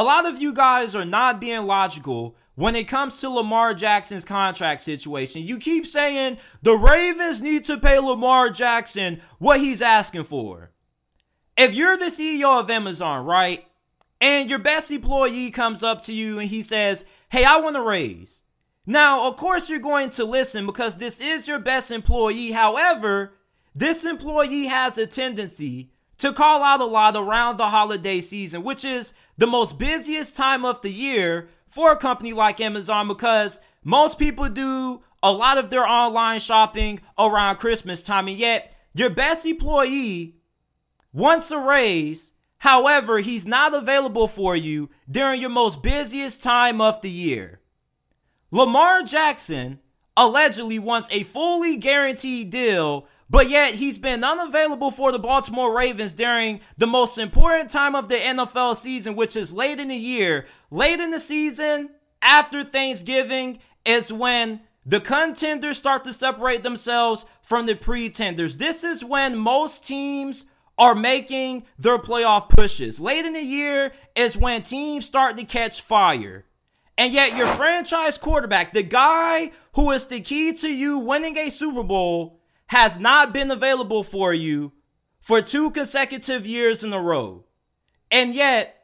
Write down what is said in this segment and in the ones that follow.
a lot of you guys are not being logical when it comes to Lamar Jackson's contract situation. You keep saying the Ravens need to pay Lamar Jackson what he's asking for. If you're the CEO of Amazon, right, and your best employee comes up to you and he says, Hey, I want a raise. Now, of course, you're going to listen because this is your best employee. However, this employee has a tendency to call out a lot around the holiday season, which is the most busiest time of the year for a company like Amazon because most people do a lot of their online shopping around Christmas time. And yet, your best employee wants a raise. However, he's not available for you during your most busiest time of the year. Lamar Jackson allegedly wants a fully guaranteed deal but yet he's been unavailable for the Baltimore Ravens during the most important time of the NFL season, which is late in the year. Late in the season, after Thanksgiving, is when the contenders start to separate themselves from the pretenders. This is when most teams are making their playoff pushes. Late in the year is when teams start to catch fire. And yet, your franchise quarterback, the guy who is the key to you winning a Super Bowl, has not been available for you for two consecutive years in a row. And yet,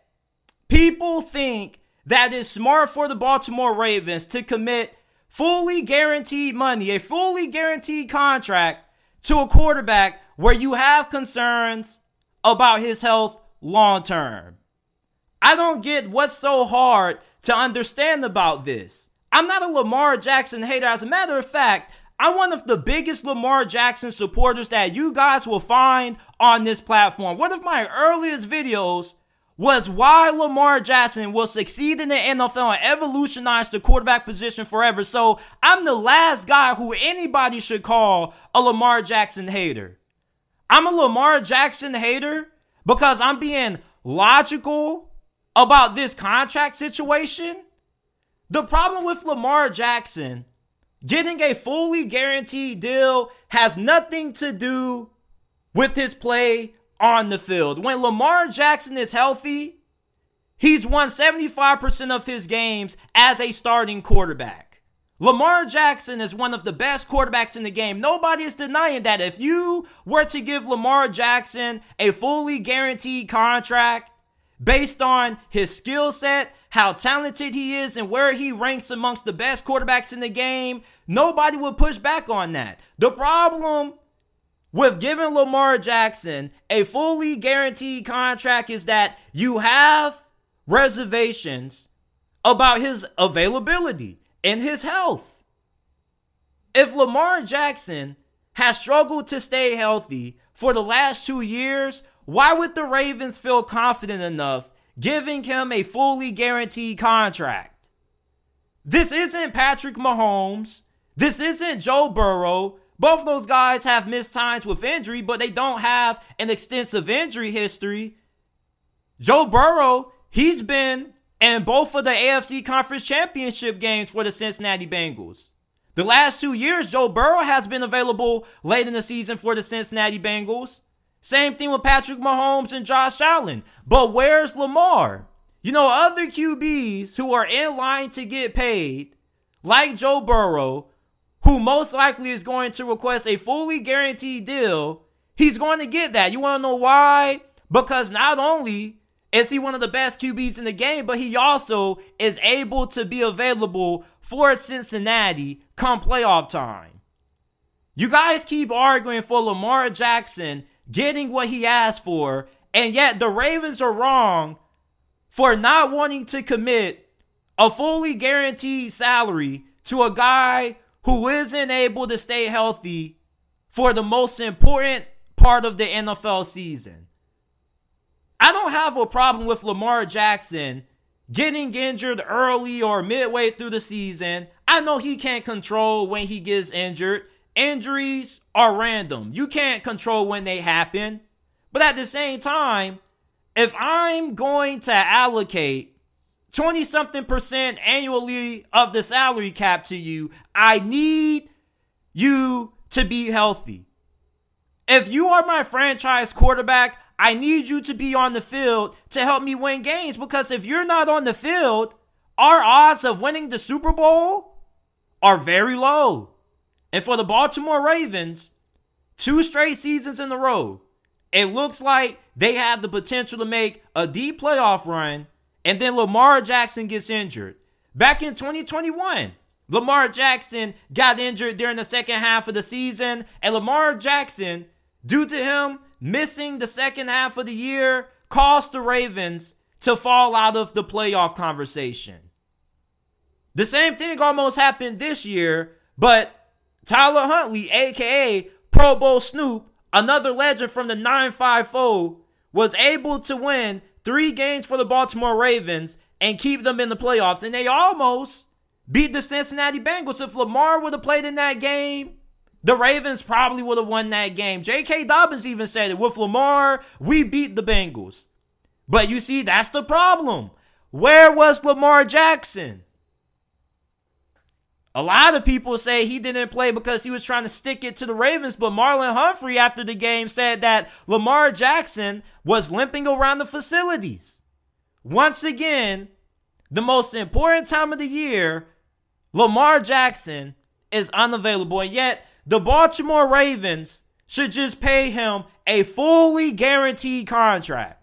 people think that it's smart for the Baltimore Ravens to commit fully guaranteed money, a fully guaranteed contract to a quarterback where you have concerns about his health long term. I don't get what's so hard to understand about this. I'm not a Lamar Jackson hater. As a matter of fact, I'm one of the biggest Lamar Jackson supporters that you guys will find on this platform. One of my earliest videos was why Lamar Jackson will succeed in the NFL and evolutionize the quarterback position forever. So I'm the last guy who anybody should call a Lamar Jackson hater. I'm a Lamar Jackson hater because I'm being logical about this contract situation. The problem with Lamar Jackson Getting a fully guaranteed deal has nothing to do with his play on the field. When Lamar Jackson is healthy, he's won 75% of his games as a starting quarterback. Lamar Jackson is one of the best quarterbacks in the game. Nobody is denying that. If you were to give Lamar Jackson a fully guaranteed contract based on his skill set, how talented he is, and where he ranks amongst the best quarterbacks in the game, Nobody would push back on that. The problem with giving Lamar Jackson a fully guaranteed contract is that you have reservations about his availability and his health. If Lamar Jackson has struggled to stay healthy for the last two years, why would the Ravens feel confident enough giving him a fully guaranteed contract? This isn't Patrick Mahomes. This isn't Joe Burrow. Both those guys have missed times with injury, but they don't have an extensive injury history. Joe Burrow, he's been in both of the AFC Conference Championship games for the Cincinnati Bengals. The last two years, Joe Burrow has been available late in the season for the Cincinnati Bengals. Same thing with Patrick Mahomes and Josh Allen. But where's Lamar? You know, other QBs who are in line to get paid, like Joe Burrow, who most likely is going to request a fully guaranteed deal, he's going to get that. You want to know why? Because not only is he one of the best QBs in the game, but he also is able to be available for Cincinnati come playoff time. You guys keep arguing for Lamar Jackson getting what he asked for, and yet the Ravens are wrong for not wanting to commit a fully guaranteed salary to a guy who isn't able to stay healthy for the most important part of the NFL season. I don't have a problem with Lamar Jackson getting injured early or midway through the season. I know he can't control when he gets injured. Injuries are random. You can't control when they happen. But at the same time, if I'm going to allocate 20 something percent annually of the salary cap to you. I need you to be healthy. If you are my franchise quarterback, I need you to be on the field to help me win games because if you're not on the field, our odds of winning the Super Bowl are very low. And for the Baltimore Ravens, two straight seasons in a row, it looks like they have the potential to make a deep playoff run, and then Lamar Jackson gets injured. Back in 2021, Lamar Jackson got injured during the second half of the season, and Lamar Jackson, due to him missing the second half of the year, caused the Ravens to fall out of the playoff conversation. The same thing almost happened this year, but Tyler Huntley, aka Pro Bowl Snoop, another legend from the 954, was able to win three games for the Baltimore Ravens and keep them in the playoffs. And they almost beat the Cincinnati Bengals. If Lamar would have played in that game, the Ravens probably would have won that game. J.K. Dobbins even said it. With Lamar, we beat the Bengals. But you see, that's the problem. Where was Lamar Jackson? A lot of people say he didn't play because he was trying to stick it to the Ravens, but Marlon Humphrey after the game said that Lamar Jackson was limping around the facilities. Once again, the most important time of the year, Lamar Jackson is unavailable, and yet the Baltimore Ravens should just pay him a fully guaranteed contract.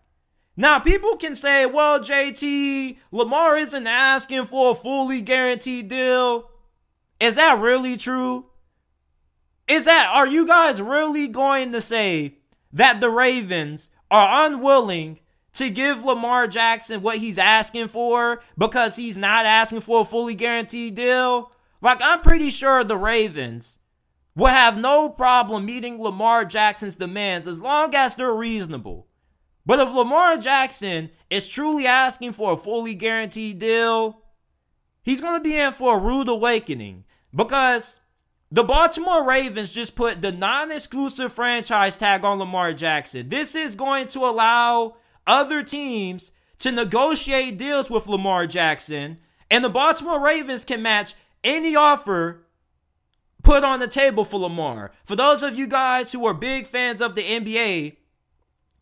Now, people can say, well, JT, Lamar isn't asking for a fully guaranteed deal. Is that really true? Is that, are you guys really going to say that the Ravens are unwilling to give Lamar Jackson what he's asking for because he's not asking for a fully guaranteed deal? Like, I'm pretty sure the Ravens will have no problem meeting Lamar Jackson's demands as long as they're reasonable. But if Lamar Jackson is truly asking for a fully guaranteed deal, he's going to be in for a rude awakening because the Baltimore Ravens just put the non exclusive franchise tag on Lamar Jackson. This is going to allow other teams to negotiate deals with Lamar Jackson, and the Baltimore Ravens can match any offer put on the table for Lamar. For those of you guys who are big fans of the NBA,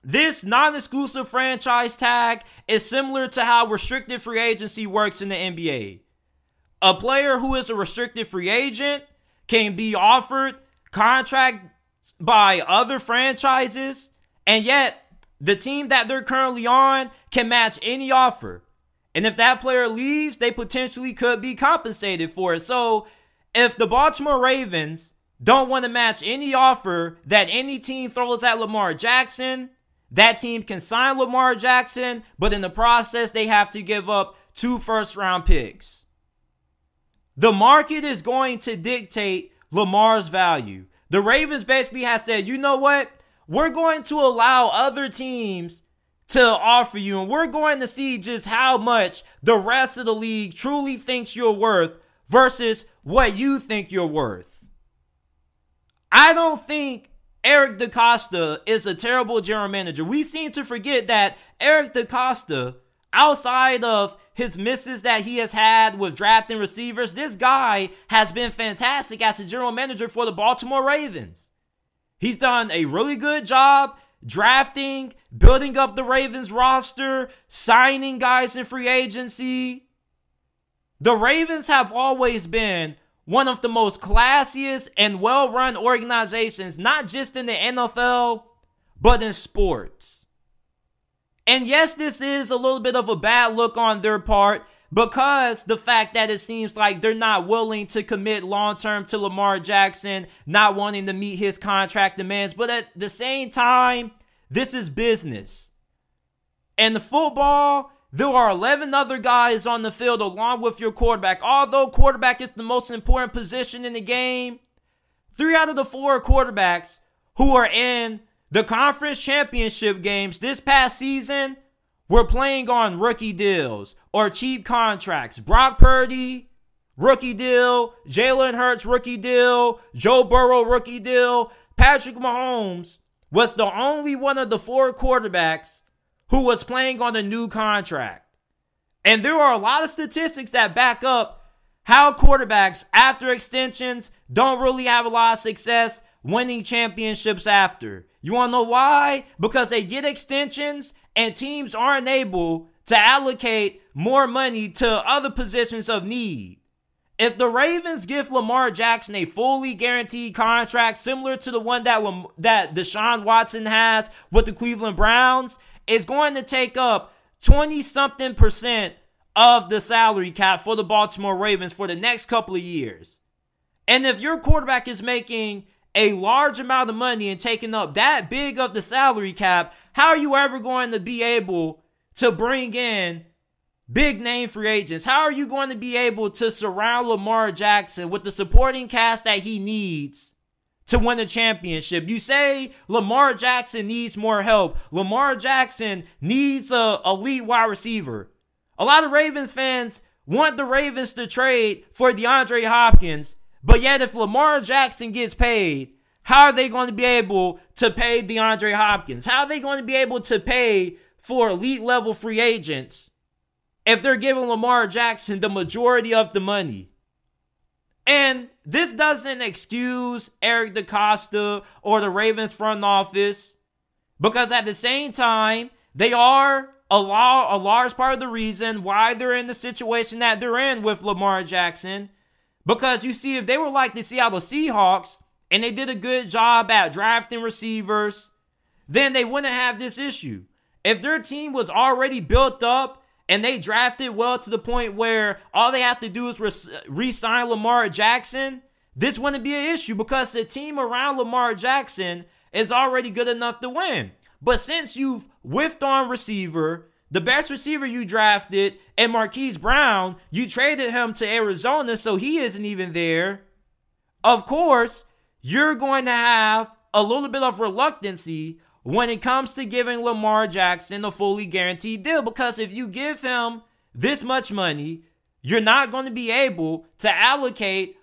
this non exclusive franchise tag is similar to how restricted free agency works in the NBA. A player who is a restricted free agent can be offered contract by other franchises, and yet the team that they're currently on can match any offer. And if that player leaves, they potentially could be compensated for it. So if the Baltimore Ravens don't want to match any offer that any team throws at Lamar Jackson, that team can sign Lamar Jackson, but in the process, they have to give up two first round picks. The market is going to dictate Lamar's value. The Ravens basically have said, you know what? We're going to allow other teams to offer you, and we're going to see just how much the rest of the league truly thinks you're worth versus what you think you're worth. I don't think Eric DeCosta is a terrible general manager. We seem to forget that Eric DeCosta, outside of his misses that he has had with drafting receivers, this guy has been fantastic as a general manager for the Baltimore Ravens. He's done a really good job drafting, building up the Ravens roster, signing guys in free agency. The Ravens have always been one of the most classiest and well run organizations, not just in the NFL, but in sports. And yes, this is a little bit of a bad look on their part because the fact that it seems like they're not willing to commit long term to Lamar Jackson, not wanting to meet his contract demands. But at the same time, this is business. And the football there are 11 other guys on the field along with your quarterback. Although quarterback is the most important position in the game, three out of the four quarterbacks who are in the conference championship games this past season were playing on rookie deals or cheap contracts. Brock Purdy, rookie deal. Jalen Hurts, rookie deal. Joe Burrow, rookie deal. Patrick Mahomes was the only one of the four quarterbacks who was playing on a new contract. And there are a lot of statistics that back up how quarterbacks after extensions don't really have a lot of success winning championships after. You want to know why? Because they get extensions and teams aren't able to allocate more money to other positions of need. If the Ravens give Lamar Jackson a fully guaranteed contract similar to the one that Lam- that Deshaun Watson has with the Cleveland Browns, it's going to take up 20 something percent of the salary cap for the Baltimore Ravens for the next couple of years. And if your quarterback is making a large amount of money and taking up that big of the salary cap, how are you ever going to be able to bring in big name free agents? How are you going to be able to surround Lamar Jackson with the supporting cast that he needs to win a championship? You say Lamar Jackson needs more help. Lamar Jackson needs a elite wide receiver. A lot of Ravens fans want the Ravens to trade for DeAndre Hopkins, but yet if Lamar Jackson gets paid, how are they going to be able to pay DeAndre Hopkins? How are they going to be able to pay for elite level free agents if they're giving Lamar Jackson the majority of the money. And this doesn't excuse Eric DeCosta or the Ravens front office because at the same time, they are a large part of the reason why they're in the situation that they're in with Lamar Jackson. Because you see, if they were like the Seattle Seahawks and they did a good job at drafting receivers, then they wouldn't have this issue. If their team was already built up and they drafted well to the point where all they have to do is re sign Lamar Jackson, this wouldn't be an issue because the team around Lamar Jackson is already good enough to win. But since you've whiffed on receiver, the best receiver you drafted, and Marquise Brown, you traded him to Arizona, so he isn't even there. Of course, you're going to have a little bit of reluctancy when it comes to giving Lamar Jackson a fully guaranteed deal because if you give him this much money, you're not going to be able to allocate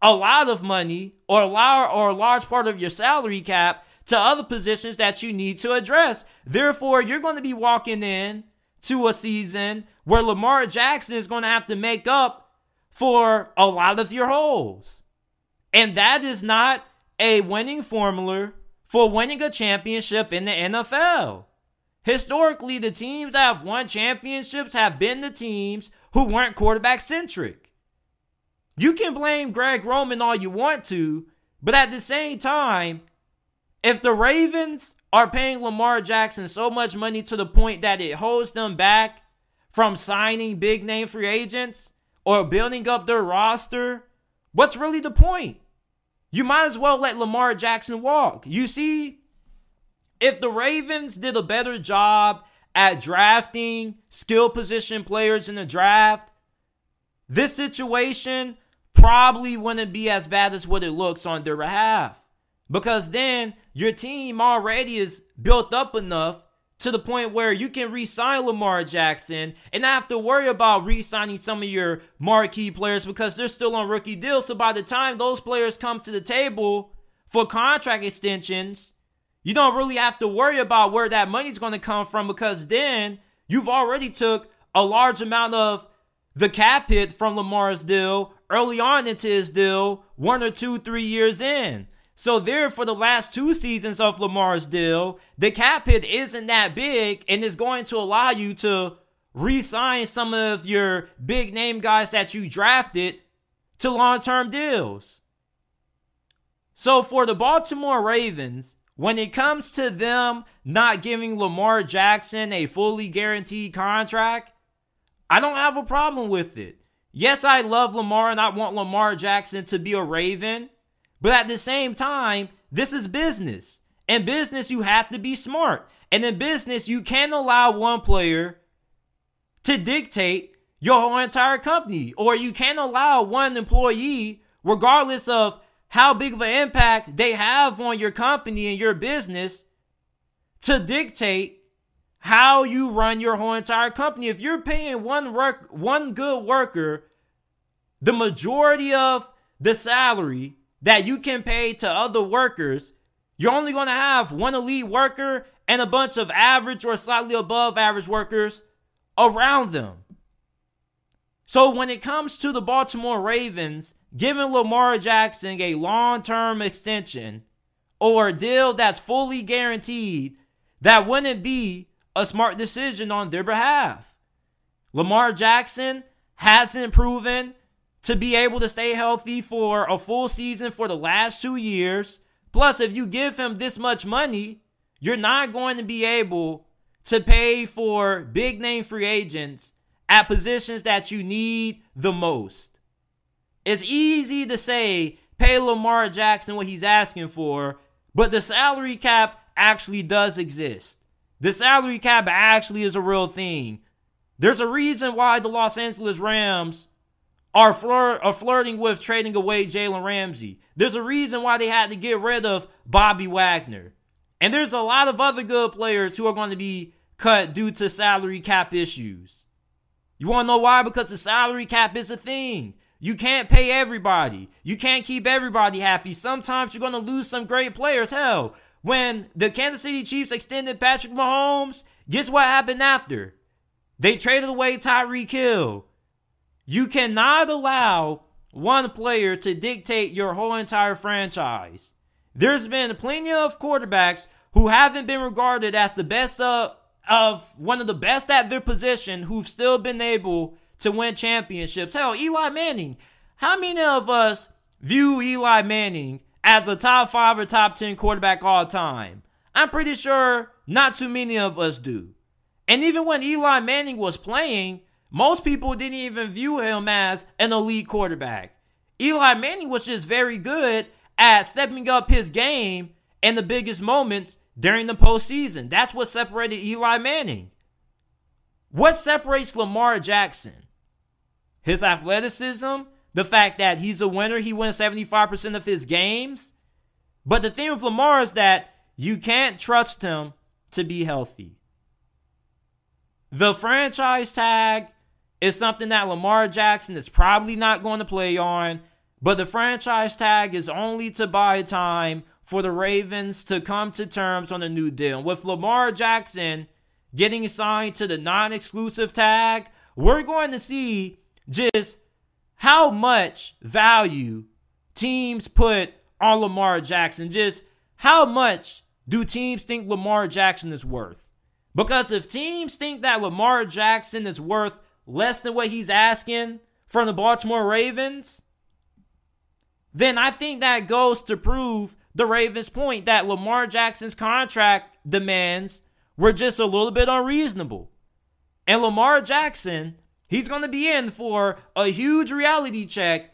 a lot of money or a large, or a large part of your salary cap to other positions that you need to address. Therefore, you're going to be walking in to a season where Lamar Jackson is going to have to make up for a lot of your holes. And that is not a winning formula for winning a championship in the NFL. Historically, the teams that have won championships have been the teams who weren't quarterback centric. You can blame Greg Roman all you want to, but at the same time, if the Ravens are paying Lamar Jackson so much money to the point that it holds them back from signing big name free agents or building up their roster, what's really the point? You might as well let Lamar Jackson walk. You see, if the Ravens did a better job at drafting skill position players in the draft, this situation probably wouldn't be as bad as what it looks on their behalf. Because then your team already is built up enough to the point where you can re-sign Lamar Jackson and not have to worry about re-signing some of your marquee players because they're still on rookie deals. So by the time those players come to the table for contract extensions, you don't really have to worry about where that money's going to come from because then you've already took a large amount of the cap hit from Lamar's deal early on into his deal, one or two, three years in. So there, for the last two seasons of Lamar's deal, the cap hit isn't that big and is going to allow you to re-sign some of your big name guys that you drafted to long-term deals. So for the Baltimore Ravens, when it comes to them not giving Lamar Jackson a fully guaranteed contract, I don't have a problem with it. Yes, I love Lamar and I want Lamar Jackson to be a Raven. But at the same time, this is business. In business, you have to be smart. And in business, you can't allow one player to dictate your whole entire company. Or you can't allow one employee, regardless of how big of an impact they have on your company and your business, to dictate how you run your whole entire company. If you're paying one work one good worker the majority of the salary that you can pay to other workers, you're only going to have one elite worker and a bunch of average or slightly above average workers around them. So when it comes to the Baltimore Ravens, giving Lamar Jackson a long term extension or a deal that's fully guaranteed, that wouldn't be a smart decision on their behalf. Lamar Jackson hasn't proven to be able to stay healthy for a full season for the last two years. Plus, if you give him this much money, you're not going to be able to pay for big name free agents at positions that you need the most. It's easy to say pay Lamar Jackson what he's asking for, but the salary cap actually does exist. The salary cap actually is a real thing. There's a reason why the Los Angeles Rams are, flir- are flirting with trading away Jalen Ramsey. There's a reason why they had to get rid of Bobby Wagner. And there's a lot of other good players who are going to be cut due to salary cap issues. You want to know why? Because the salary cap is a thing. You can't pay everybody. You can't keep everybody happy. Sometimes you're going to lose some great players. Hell, when the Kansas City Chiefs extended Patrick Mahomes, guess what happened after? They traded away Tyreek Hill. You cannot allow one player to dictate your whole entire franchise. There's been plenty of quarterbacks who haven't been regarded as the best of, of one of the best at their position who've still been able to win championships. Hell, Eli Manning. How many of us view Eli Manning as a top five or top 10 quarterback all time? I'm pretty sure not too many of us do. And even when Eli Manning was playing, most people didn't even view him as an elite quarterback. Eli Manning was just very good at stepping up his game in the biggest moments during the postseason. That's what separated Eli Manning. What separates Lamar Jackson? His athleticism, the fact that he's a winner, he wins 75% of his games. But the thing with Lamar is that you can't trust him to be healthy. The franchise tag is something that Lamar Jackson is probably not going to play on, but the franchise tag is only to buy time for the Ravens to come to terms on a new deal. With Lamar Jackson getting signed to the non exclusive tag, we're going to see just how much value teams put on Lamar Jackson. Just how much do teams think Lamar Jackson is worth? Because if teams think that Lamar Jackson is worth less than what he's asking from the Baltimore Ravens, then I think that goes to prove the Ravens' point that Lamar Jackson's contract demands were just a little bit unreasonable. And Lamar Jackson, he's going to be in for a huge reality check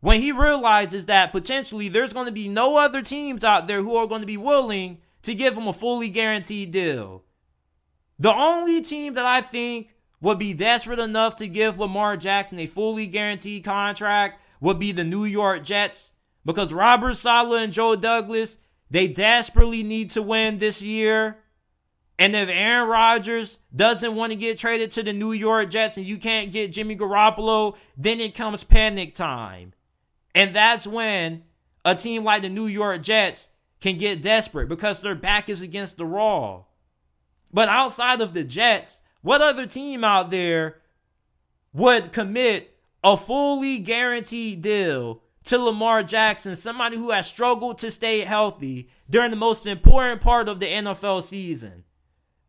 when he realizes that potentially there's going to be no other teams out there who are going to be willing to give him a fully guaranteed deal. The only team that I think would be desperate enough to give Lamar Jackson a fully guaranteed contract would be the New York Jets because Robert Saleh and Joe Douglas, they desperately need to win this year. And if Aaron Rodgers doesn't want to get traded to the New York Jets and you can't get Jimmy Garoppolo, then it comes panic time. And that's when a team like the New York Jets can get desperate because their back is against the wall. But outside of the Jets, what other team out there would commit a fully guaranteed deal to Lamar Jackson, somebody who has struggled to stay healthy during the most important part of the NFL season?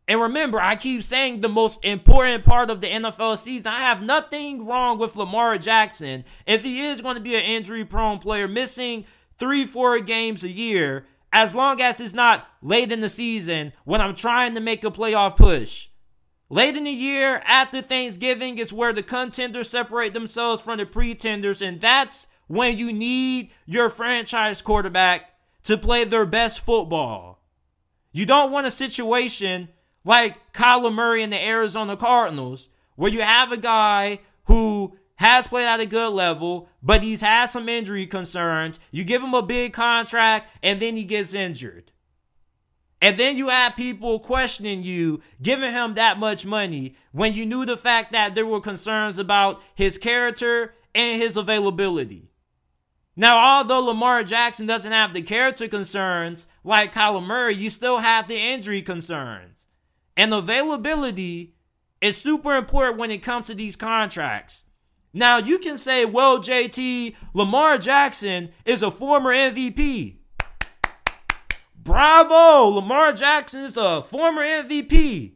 And remember, I keep saying the most important part of the NFL season. I have nothing wrong with Lamar Jackson if he is going to be an injury prone player, missing three, four games a year, as long as it's not late in the season when I'm trying to make a playoff push. Late in the year, after Thanksgiving, is where the contenders separate themselves from the pretenders, and that's when you need your franchise quarterback to play their best football. You don't want a situation like Kyler Murray in the Arizona Cardinals, where you have a guy who has played at a good level, but he's had some injury concerns. You give him a big contract, and then he gets injured. And then you have people questioning you, giving him that much money when you knew the fact that there were concerns about his character and his availability. Now, although Lamar Jackson doesn't have the character concerns like Kyler Murray, you still have the injury concerns. And availability is super important when it comes to these contracts. Now you can say, well, JT, Lamar Jackson is a former MVP. Bravo! Lamar Jackson is a former MVP.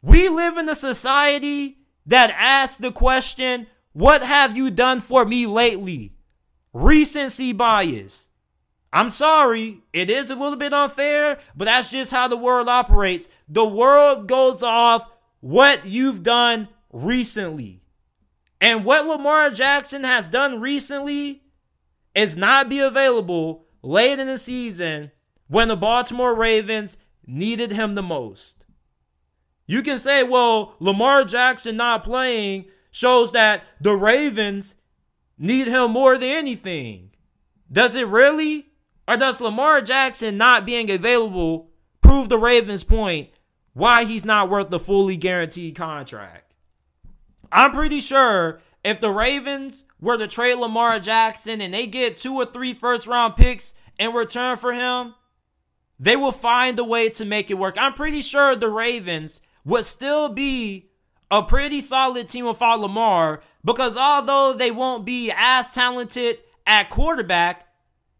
We live in a society that asks the question, What have you done for me lately? Recency bias. I'm sorry, it is a little bit unfair, but that's just how the world operates. The world goes off what you've done recently. And what Lamar Jackson has done recently is not be available late in the season when the Baltimore Ravens needed him the most. You can say, well, Lamar Jackson not playing shows that the Ravens need him more than anything. Does it really? Or does Lamar Jackson not being available prove the Ravens' point why he's not worth the fully guaranteed contract? I'm pretty sure if the Ravens were to trade Lamar Jackson and they get two or three first round picks in return for him, they will find a way to make it work. I'm pretty sure the Ravens would still be a pretty solid team without Lamar because although they won't be as talented at quarterback,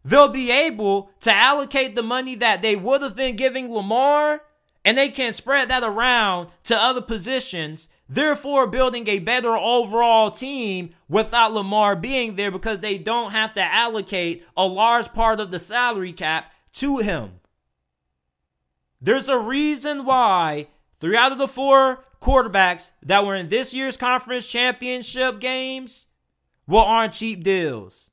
they'll be able to allocate the money that they would have been giving Lamar and they can spread that around to other positions, therefore building a better overall team without Lamar being there because they don't have to allocate a large part of the salary cap to him. There's a reason why three out of the four quarterbacks that were in this year's conference championship games were on cheap deals.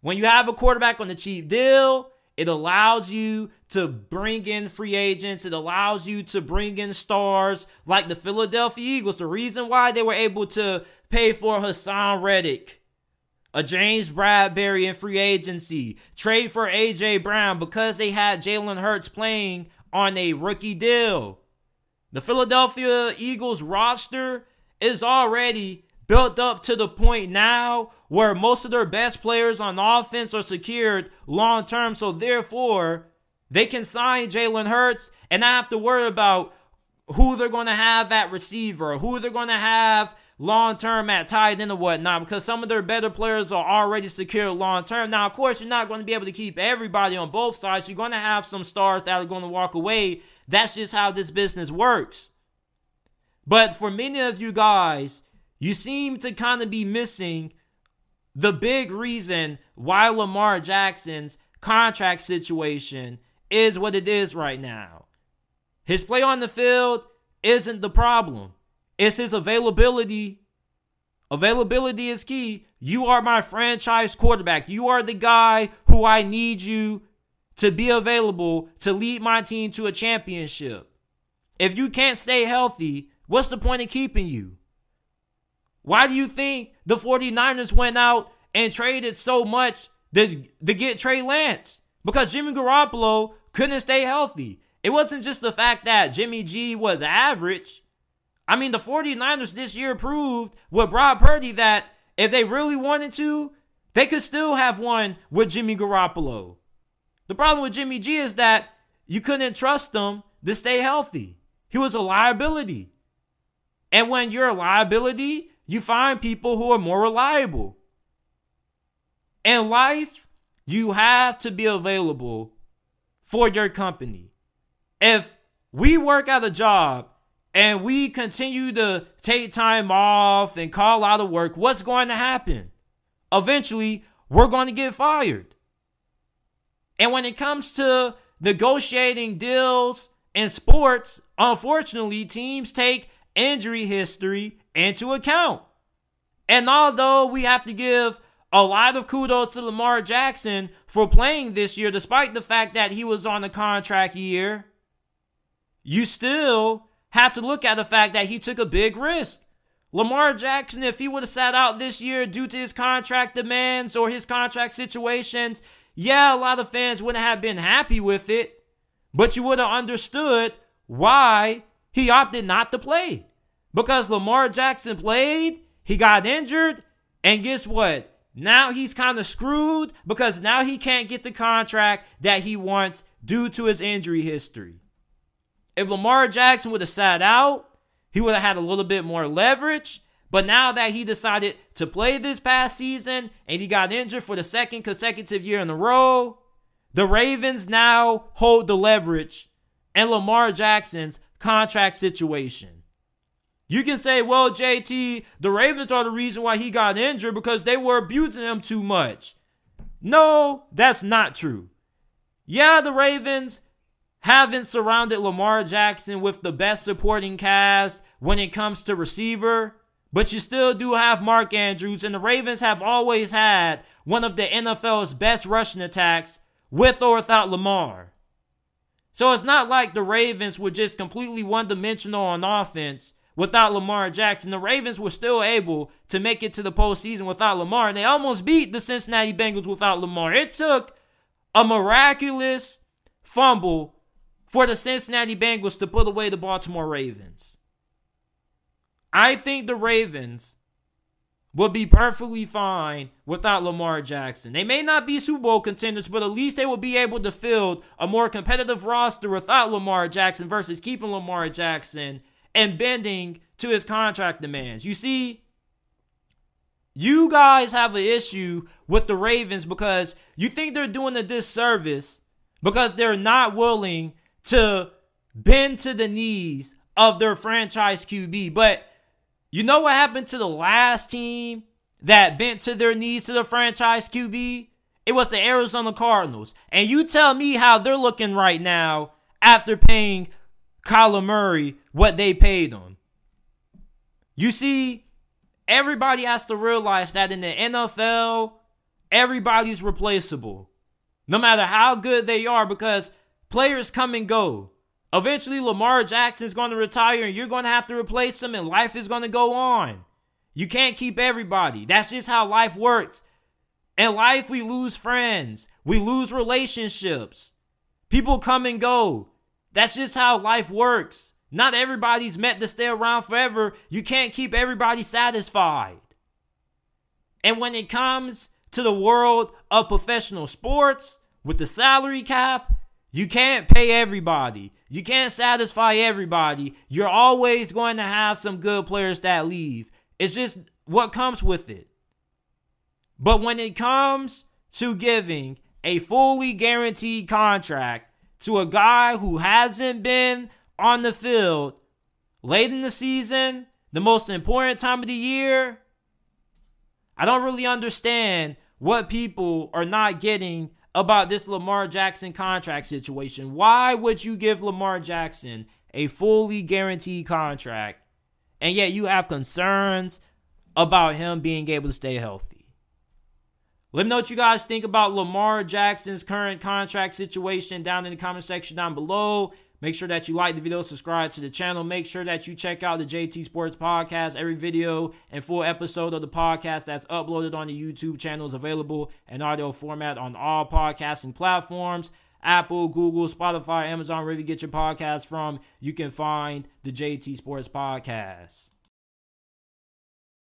When you have a quarterback on the cheap deal, it allows you to bring in free agents. It allows you to bring in stars like the Philadelphia Eagles. The reason why they were able to pay for Haason Reddick, a James Bradberry in free agency, trade for AJ Brown because they had Jalen Hurts playing on a rookie deal. The Philadelphia Eagles roster is already built up to the point now where most of their best players on offense are secured long term. So therefore, they can sign Jalen Hurts and not have to worry about who they're going to have at receiver, who they're going to have long term at tight end or whatnot, because some of their better players are already secured long term. Now, of course, you're not going to be able to keep everybody on both sides. You're going to have some stars that are going to walk away. That's just how this business works. But for many of you guys, you seem to kind of be missing the big reason why Lamar Jackson's contract situation is what it is right now. His play on the field isn't the problem. It's his availability. Availability is key. You are my franchise quarterback. You are the guy who I need you to be available to lead my team to a championship. If you can't stay healthy, what's the point of keeping you? Why do you think the 49ers went out and traded so much to, to get Trey Lance? Because Jimmy Garoppolo couldn't stay healthy. It wasn't just the fact that Jimmy G was average. I mean, the 49ers this year proved with Brock Purdy that if they really wanted to, they could still have won with Jimmy Garoppolo. The problem with Jimmy G is that you couldn't trust him to stay healthy. He was a liability. And when you're a liability, you find people who are more reliable. In life, you have to be available for your company. If we work at a job and we continue to take time off and call out of work, what's going to happen? Eventually, we're going to get fired. And when it comes to negotiating deals in sports, unfortunately, teams take injury history into account. And although we have to give a lot of kudos to Lamar Jackson for playing this year, despite the fact that he was on a contract year, you still have to look at the fact that he took a big risk. Lamar Jackson, if he would have sat out this year due to his contract demands or his contract situations, yeah, a lot of fans wouldn't have been happy with it, but you would have understood why he opted not to play. Because Lamar Jackson played, he got injured, and guess what? Now he's kind of screwed because now he can't get the contract that he wants due to his injury history. If Lamar Jackson would have sat out, he would have had a little bit more leverage. But now that he decided to play this past season and he got injured for the second consecutive year in a row, the Ravens now hold the leverage in Lamar Jackson's contract situation. You can say, well, JT, the Ravens are the reason why he got injured because they were abusing him too much. No, that's not true. Yeah, the Ravens haven't surrounded Lamar Jackson with the best supporting cast when it comes to receiver, but you still do have Mark Andrews, and the Ravens have always had one of the NFL's best rushing attacks with or without Lamar. So it's not like the Ravens were just completely one dimensional on offense without Lamar Jackson. The Ravens were still able to make it to the postseason without Lamar, and they almost beat the Cincinnati Bengals without Lamar. It took a miraculous fumble for the Cincinnati Bengals to put away the Baltimore Ravens. I think the Ravens would be perfectly fine without Lamar Jackson. They may not be Super Bowl contenders, but at least they will be able to field a more competitive roster without Lamar Jackson versus keeping Lamar Jackson and bending to his contract demands. You see, you guys have an issue with the Ravens because you think they're doing a disservice because they're not willing to bend to the knees of their franchise QB. But you know what happened to the last team that bent to their knees to the franchise QB? It was the Arizona Cardinals. And you tell me how they're looking right now after paying Kyler Murray what they paid him. You see, everybody has to realize that in the NFL, everybody's replaceable. No matter how good they are, because players come and go. Eventually, Lamar Jackson is going to retire and you're going to have to replace him, and life is going to go on. You can't keep everybody. That's just how life works. In life, we lose friends, we lose relationships. People come and go. That's just how life works. Not everybody's meant to stay around forever. You can't keep everybody satisfied. And when it comes to the world of professional sports with the salary cap, you can't pay everybody. You can't satisfy everybody. You're always going to have some good players that leave. It's just what comes with it. But when it comes to giving a fully guaranteed contract to a guy who hasn't been on the field late in the season, the most important time of the year, I don't really understand what people are not getting about this Lamar Jackson contract situation. Why would you give Lamar Jackson a fully guaranteed contract and yet you have concerns about him being able to stay healthy? Let me know what you guys think about Lamar Jackson's current contract situation down in the comment section down below. Make sure that you like the video, subscribe to the channel. Make sure that you check out the JT Sports Podcast. Every video and full episode of the podcast that's uploaded on the YouTube channel is available in audio format on all podcasting platforms. Apple, Google, Spotify, Amazon, wherever you get your podcast from, you can find the JT Sports Podcast.